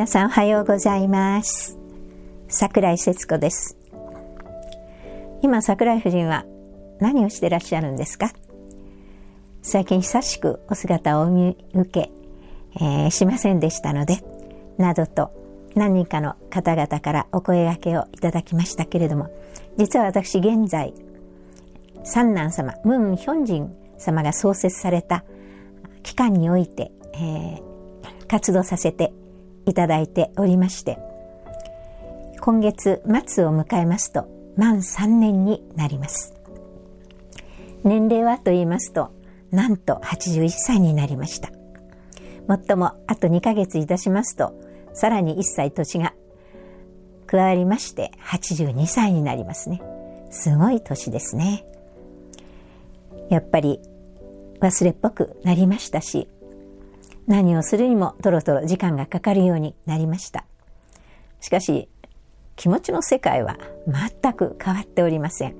皆さんおはようございます。桜井節子です。今桜井夫人は何をしてらっしゃるんですか？最近久しくお姿をお見受け、えー、しませんでしたのでなどと何人かの方々からお声掛けをいただきましたけれども実は私現在三男様ムン・ヒョンジン様が創設された期間において、えー、活動させていただいておりまして今月末を迎えますと満3年になります。年齢はと言いますとなんと81歳になりました。もっともあと2ヶ月いたしますとさらに1歳年が加わりまして82歳になりますね。すごい年ですね。やっぱり忘れっぽくなりましたし何をするにもとろとろ時間がかかるようになりました。しかし気持ちの世界は全く変わっておりません。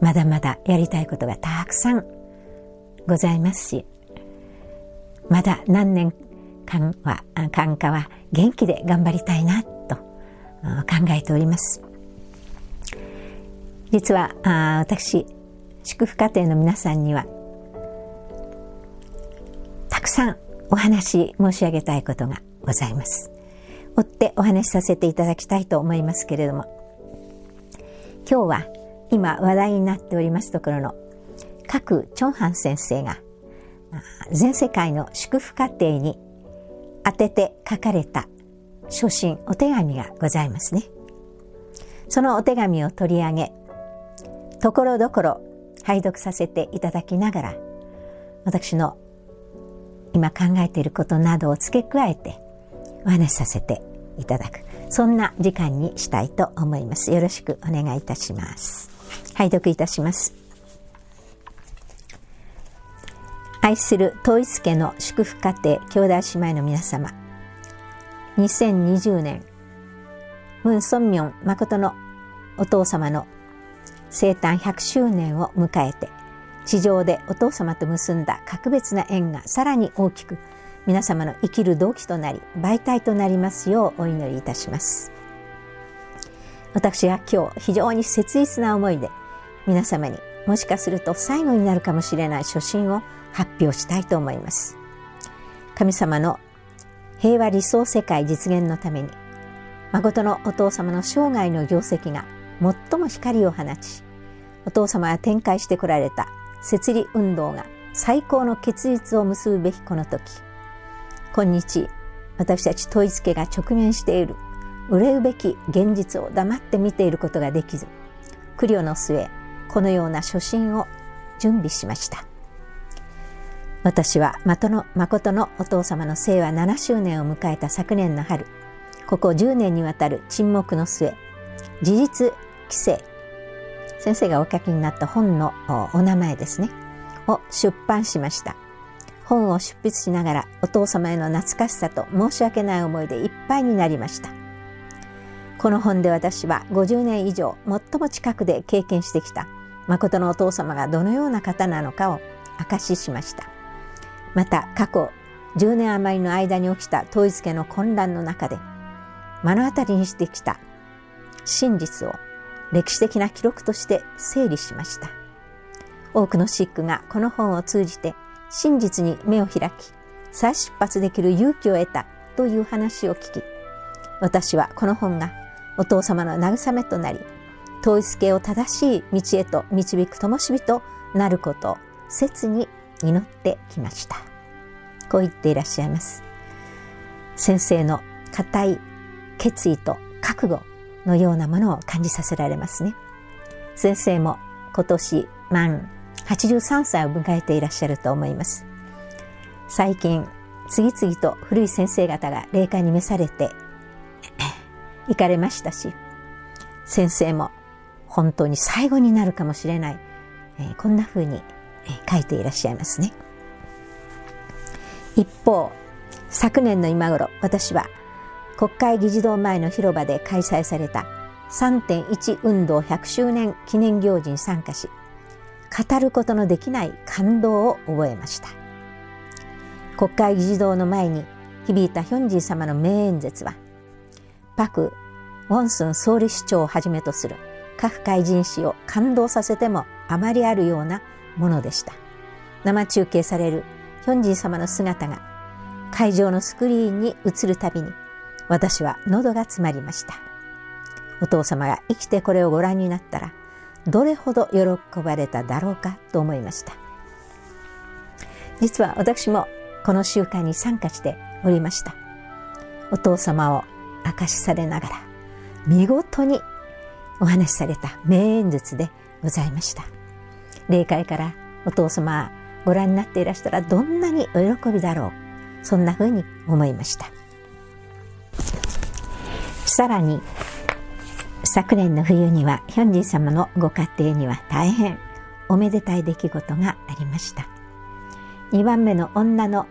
まだまだやりたいことがたくさんございますしまだ何年間は間かは元気で頑張りたいなと考えております。実は私祝福家庭の皆さんにはさんお話申し上げたいことがございます。追ってお話しさせていただきたいと思いますけれども今日は今話題になっておりますところの各チョンハン先生が全世界の祝福家庭に当てて書かれた書信お手紙がございますね。そのお手紙を取り上げところどころ拝読させていただきながら私の今考えていることなどを付け加えてお話しさせていただく。そんな時間にしたいと思います。よろしくお願いいたします。拝読いたします。愛する統一家の祝福家庭兄弟姉妹の皆様。2020年ムン・ソンミョン誠のお父様の生誕100周年を迎えて地上でお父様と結んだ格別な縁がさらに大きく皆様の生きる動機となり媒体となりますようお祈りいたします。私は今日非常に切実な思いで皆様にもしかすると最後になるかもしれない初心を発表したいと思います。神様の平和理想世界実現のために誠のお父様の生涯の業績が最も光を放ちお父様が展開してこられた摂理運動が最高の結実を結ぶべきこの時。今日私たち統一家が直面している。憂うべき現実を黙って見ていることができず苦慮の末このような初心を準備しました。私は誠の誠のお父様の生は7周年を迎えた昨年の春ここ10年にわたる沈黙の末事実規制先生がお書きになった本のお名前ですね。を出版しました。本を執筆しながらお父様への懐かしさと申し訳ない思いでいっぱいになりました。この本で私は50年以上最も近くで経験してきた誠のお父様がどのような方なのかを証ししました。また過去10年余りの間に起きた統一家の混乱の中で目の当たりにしてきた真実を歴史的な記録として整理しました。多くのシックがこの本を通じて真実に目を開き再出発できる勇気を得たという話を聞き私はこの本がお父様の慰めとなり統一系を正しい道へと導く灯火となることを切に祈ってきました。こう言っていらっしゃいます。先生の固い決意と覚悟のようなものを感じさせられますね。先生も今年満83歳を迎えていらっしゃると思います。最近次々と古い先生方が霊界に召されて 行かれましたし先生も本当に最後になるかもしれない、えー、こんな風に、えー、書いていらっしゃいますね。一方昨年の今頃私は国会議事堂前の広場で開催された3.1運動100周年記念行事に参加し語ることのできない感動を覚えました。国会議事堂の前に響いたヒョンジー様の名演説はパク・ウォンスン総理市長をはじめとする各界人士を感動させてもあまりあるようなものでした。生中継されるヒョンジー様の姿が会場のスクリーンに映るたびに私は喉が詰まりました。お父様が生きてこれをご覧になったらどれほど喜ばれただろうかと思いました。実は私もこの集会に参加しておりました。お父様を明かしされながら見事にお話しされた名演説でございました。霊界からお父様ご覧になっていらしたらどんなにお喜びだろうそんなふうに思いました。さらに昨年の冬にはヒョンジー様のご家庭には大変おめでたい出来事がありました。2番目の女の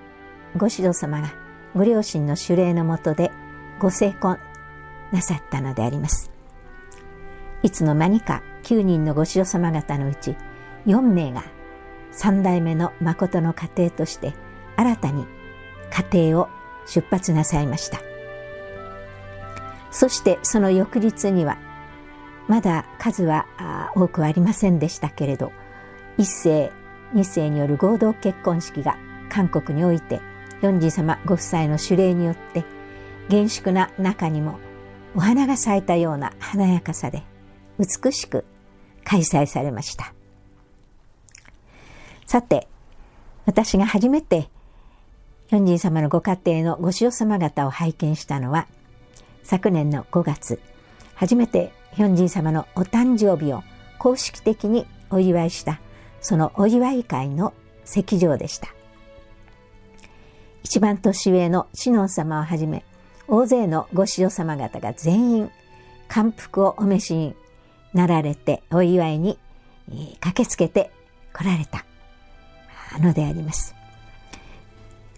ご指導様がご両親の守礼のもとでご成婚なさったのであります。いつの間にか9人のご指導様方のうち4名が3代目の誠の家庭として新たに家庭を出発なさいました。そしてその翌日にはまだ数は多くはありませんでしたけれど一世二世による合同結婚式が韓国においてヨンジー様ご夫妻の指令によって厳粛な中にもお花が咲いたような華やかさで美しく開催されました。さて私が初めてヨンジン様のご家庭のご塩様方を拝見したのは昨年の5月初めてヒョンジン様のお誕生日を公式的にお祝いしたそのお祝い会の席上でした。一番年上のシノン様をはじめ大勢のご子女様方が全員感服をお召しになられてお祝いに駆けつけて来られた。のであります。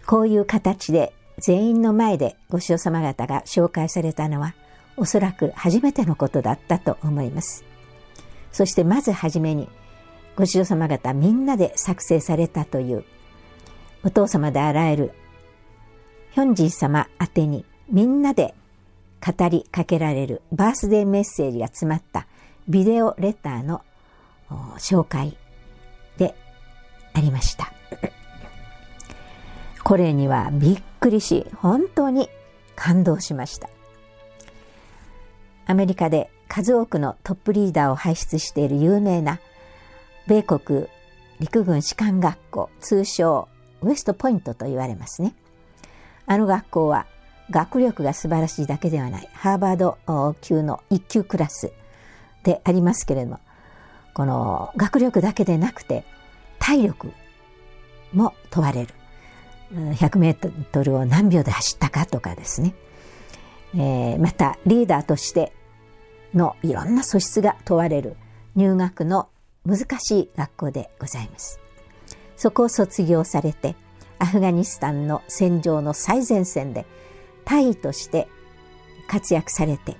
こういう形で全員の前でご師匠様方が紹介されたのはおそらく初めてのことだったと思います。そしてまずはじめにご師匠様方みんなで作成されたというお父様であらゆるヒョンジー様宛てにみんなで語りかけられるバースデーメッセージが詰まったビデオレターの紹介でありました。これにはびっくりし、本当に感動しました。アメリカで数多くのトップリーダーを輩出している有名な米国陸軍士官学校、通称ウエストポイントと言われますね。あの学校は学力が素晴らしいだけではない、ハーバード級の一級クラスでありますけれども、この学力だけでなくて体力も問われる。100メートルを何秒で走ったかとかですね、えー、またリーダーとしてのいろんな素質が問われる入学の難しい学校でございます。そこを卒業されてアフガニスタンの戦場の最前線で大尉として活躍されて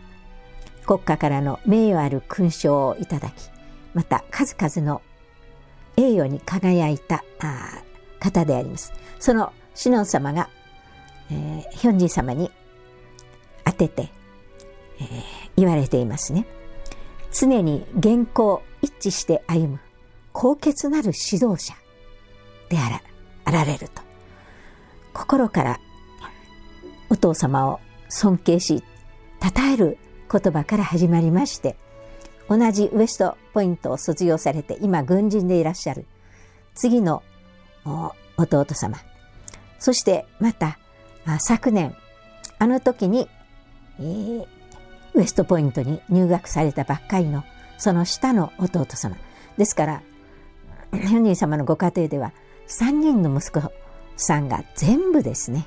国家からの名誉ある勲章をいただきまた数々の栄誉に輝いた方であります。そのシノン様が、えー、ヒョンジン様に当てて、えー、言われていますね。常に原稿一致して歩む高潔なる指導者であらあられると。心からお父様を尊敬し、称える言葉から始まりまして、同じウエストポイントを卒業されて今軍人でいらっしゃる次の弟様、そしてまたあ昨年あの時に、えー、ウエストポイントに入学されたばっかりのその下の弟様ですからヘンリー様のご家庭では3人の息子さんが全部ですね、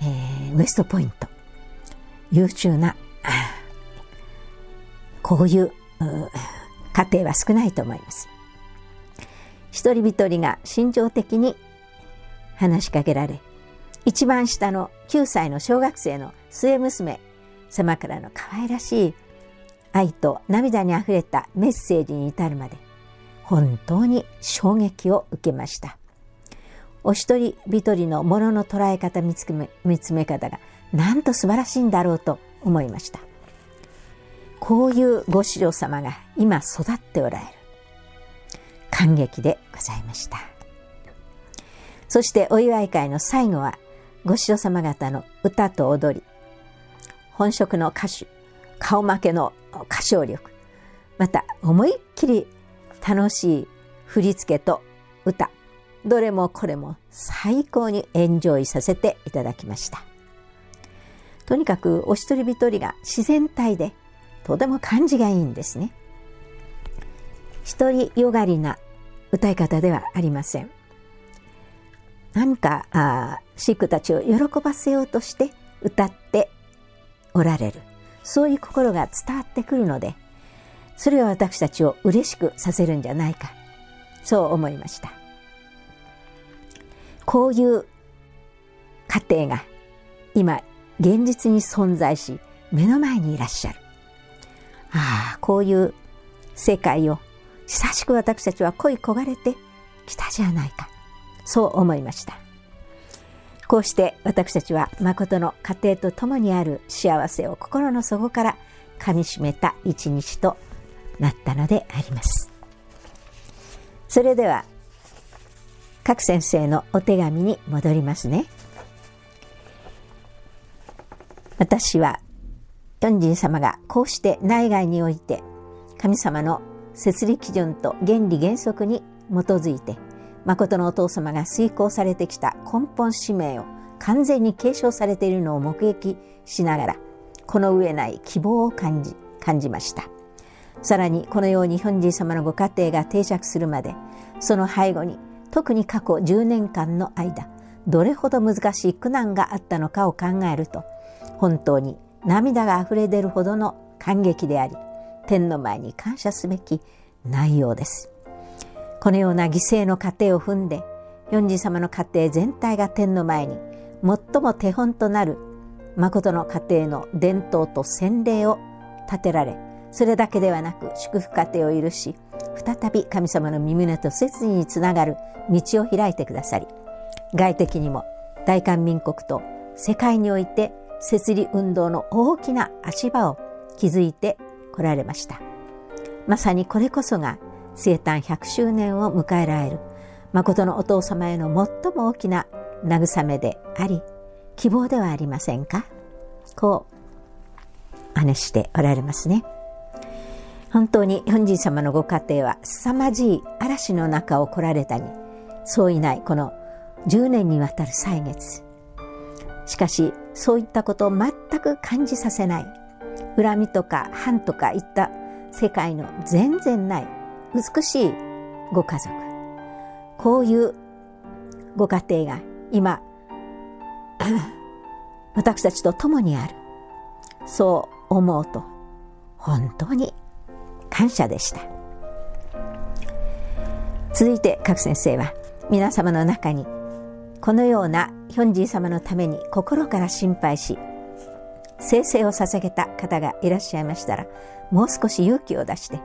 えー、ウエストポイント優秀なこういう家庭は少ないと思います。一人一人が心情的に話しかけられ一番下の9歳の小学生の末娘様からの可愛らしい愛と涙にあふれたメッセージに至るまで本当に衝撃を受けました。お一人一人のものの捉え方見つめ見つめ方がなんと素晴らしいんだろうと思いました。こういうご師匠様が今育っておられる感激でございました。そしてお祝い会の最後はご師匠様方の歌と踊り本職の歌手顔負けの歌唱力また思いっきり楽しい振り付けと歌どれもこれも最高にエンジョイさせていただきました。とにかくお一人一人が自然体でとても感じがいいんですね。一人よがりな歌い方ではありません。何かあシックたちを喜ばせようとして歌っておられる。そういう心が伝わってくるのでそれは私たちを嬉しくさせるんじゃないか。そう思いました。こういう家庭が今現実に存在し目の前にいらっしゃる。ああこういう世界を久しく私たちは恋焦がれてきたじゃないか。そう思いました。こうして私たちは誠の家庭と共にある幸せを心の底からかみしめた一日となったのであります。それでは各先生のお手紙に戻りますね。私は四神様がこうして内外において神様の設理基準と原理原則に基づいて誠のお父様が遂行されてきた根本使命を完全に継承されているのを目撃しながらこの上ない希望を感じ感じました。さらにこのようにヒョンジー様のご家庭が定着するまでその背後に特に過去10年間の間どれほど難しい苦難があったのかを考えると本当に涙が溢れ出るほどの感激であり天の前に感謝すべき内容です。このような犠牲の過程を踏んで四神様の家庭全体が天の前に最も手本となる誠の家庭の伝統と洗礼を立てられそれだけではなく祝福家庭を許し再び神様の耳根と切につながる道を開いてくださり外的にも大韓民国と世界において設理運動の大きな足場を築いてこられました。まさにこれこそが生誕100周年を迎えられる。誠のお父様への最も大きな慰めであり希望ではありませんか？こう真似しておられますね。本当に本人様のご家庭は凄まじい嵐の中を来られたにそういないこの10年にわたる歳月。しかしそういったことを全く感じさせない。恨みとか反とかいった世界の全然ない美しいご家族。こういうご家庭が今 私たちと共にある。そう思うと本当に感謝でした。続いて各先生は皆様の中にこのようなヒョンジー様のために心から心配し生成を捧げた方がいらっしゃいましたらもう少し勇気を出して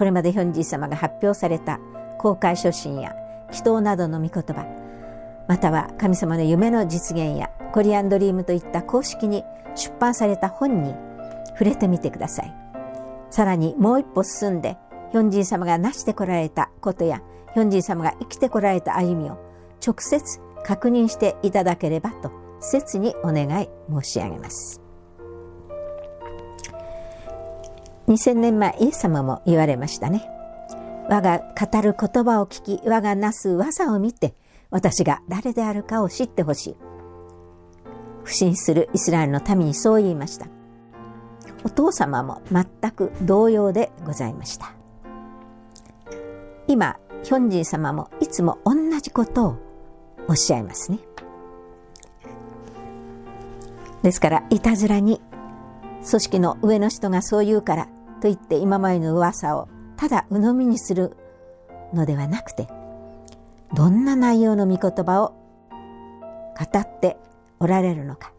これまでヒョンジー様が発表された公開書信や祈祷などの御言葉または神様の夢の実現やコリアンドリームといった公式に出版された本に触れてみてください。さらにもう一歩進んでヒョンジン様が成してこられたことやヒョンジン様が生きてこられた歩みを直接確認していただければと切にお願い申し上げます。2000年前イエス様も言われましたね。我が語る言葉を聞き我がなす技を見て私が誰であるかを知ってほしい。不信するイスラエルの民にそう言いました。お父様も全く同様でございました。今ヒョンジン様もいつも同じことをおっしゃいますね。ですからいたずらに組織の上の人がそう言うからと言って今までの噂をただ鵜呑みにするのではなくてどんな内容の御言葉を語っておられるのか。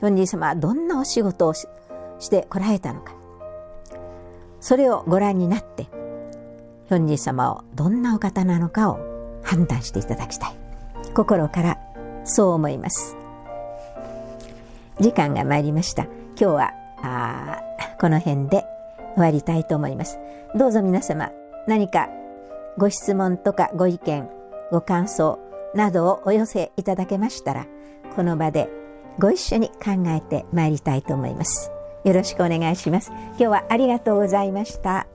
ヒョンジン様はどんなお仕事をしてこられたのか。それをご覧になってヒョンジー様をどんなお方なのかを判断していただきたい。心からそう思います。時間が参りました。今日はあこの辺で。終わりたいと思います。どうぞ皆様何かご質問とかご意見ご感想などをお寄せいただけましたらこの場でご一緒に考えてまいりたいと思います。よろしくお願いします。今日はありがとうございました。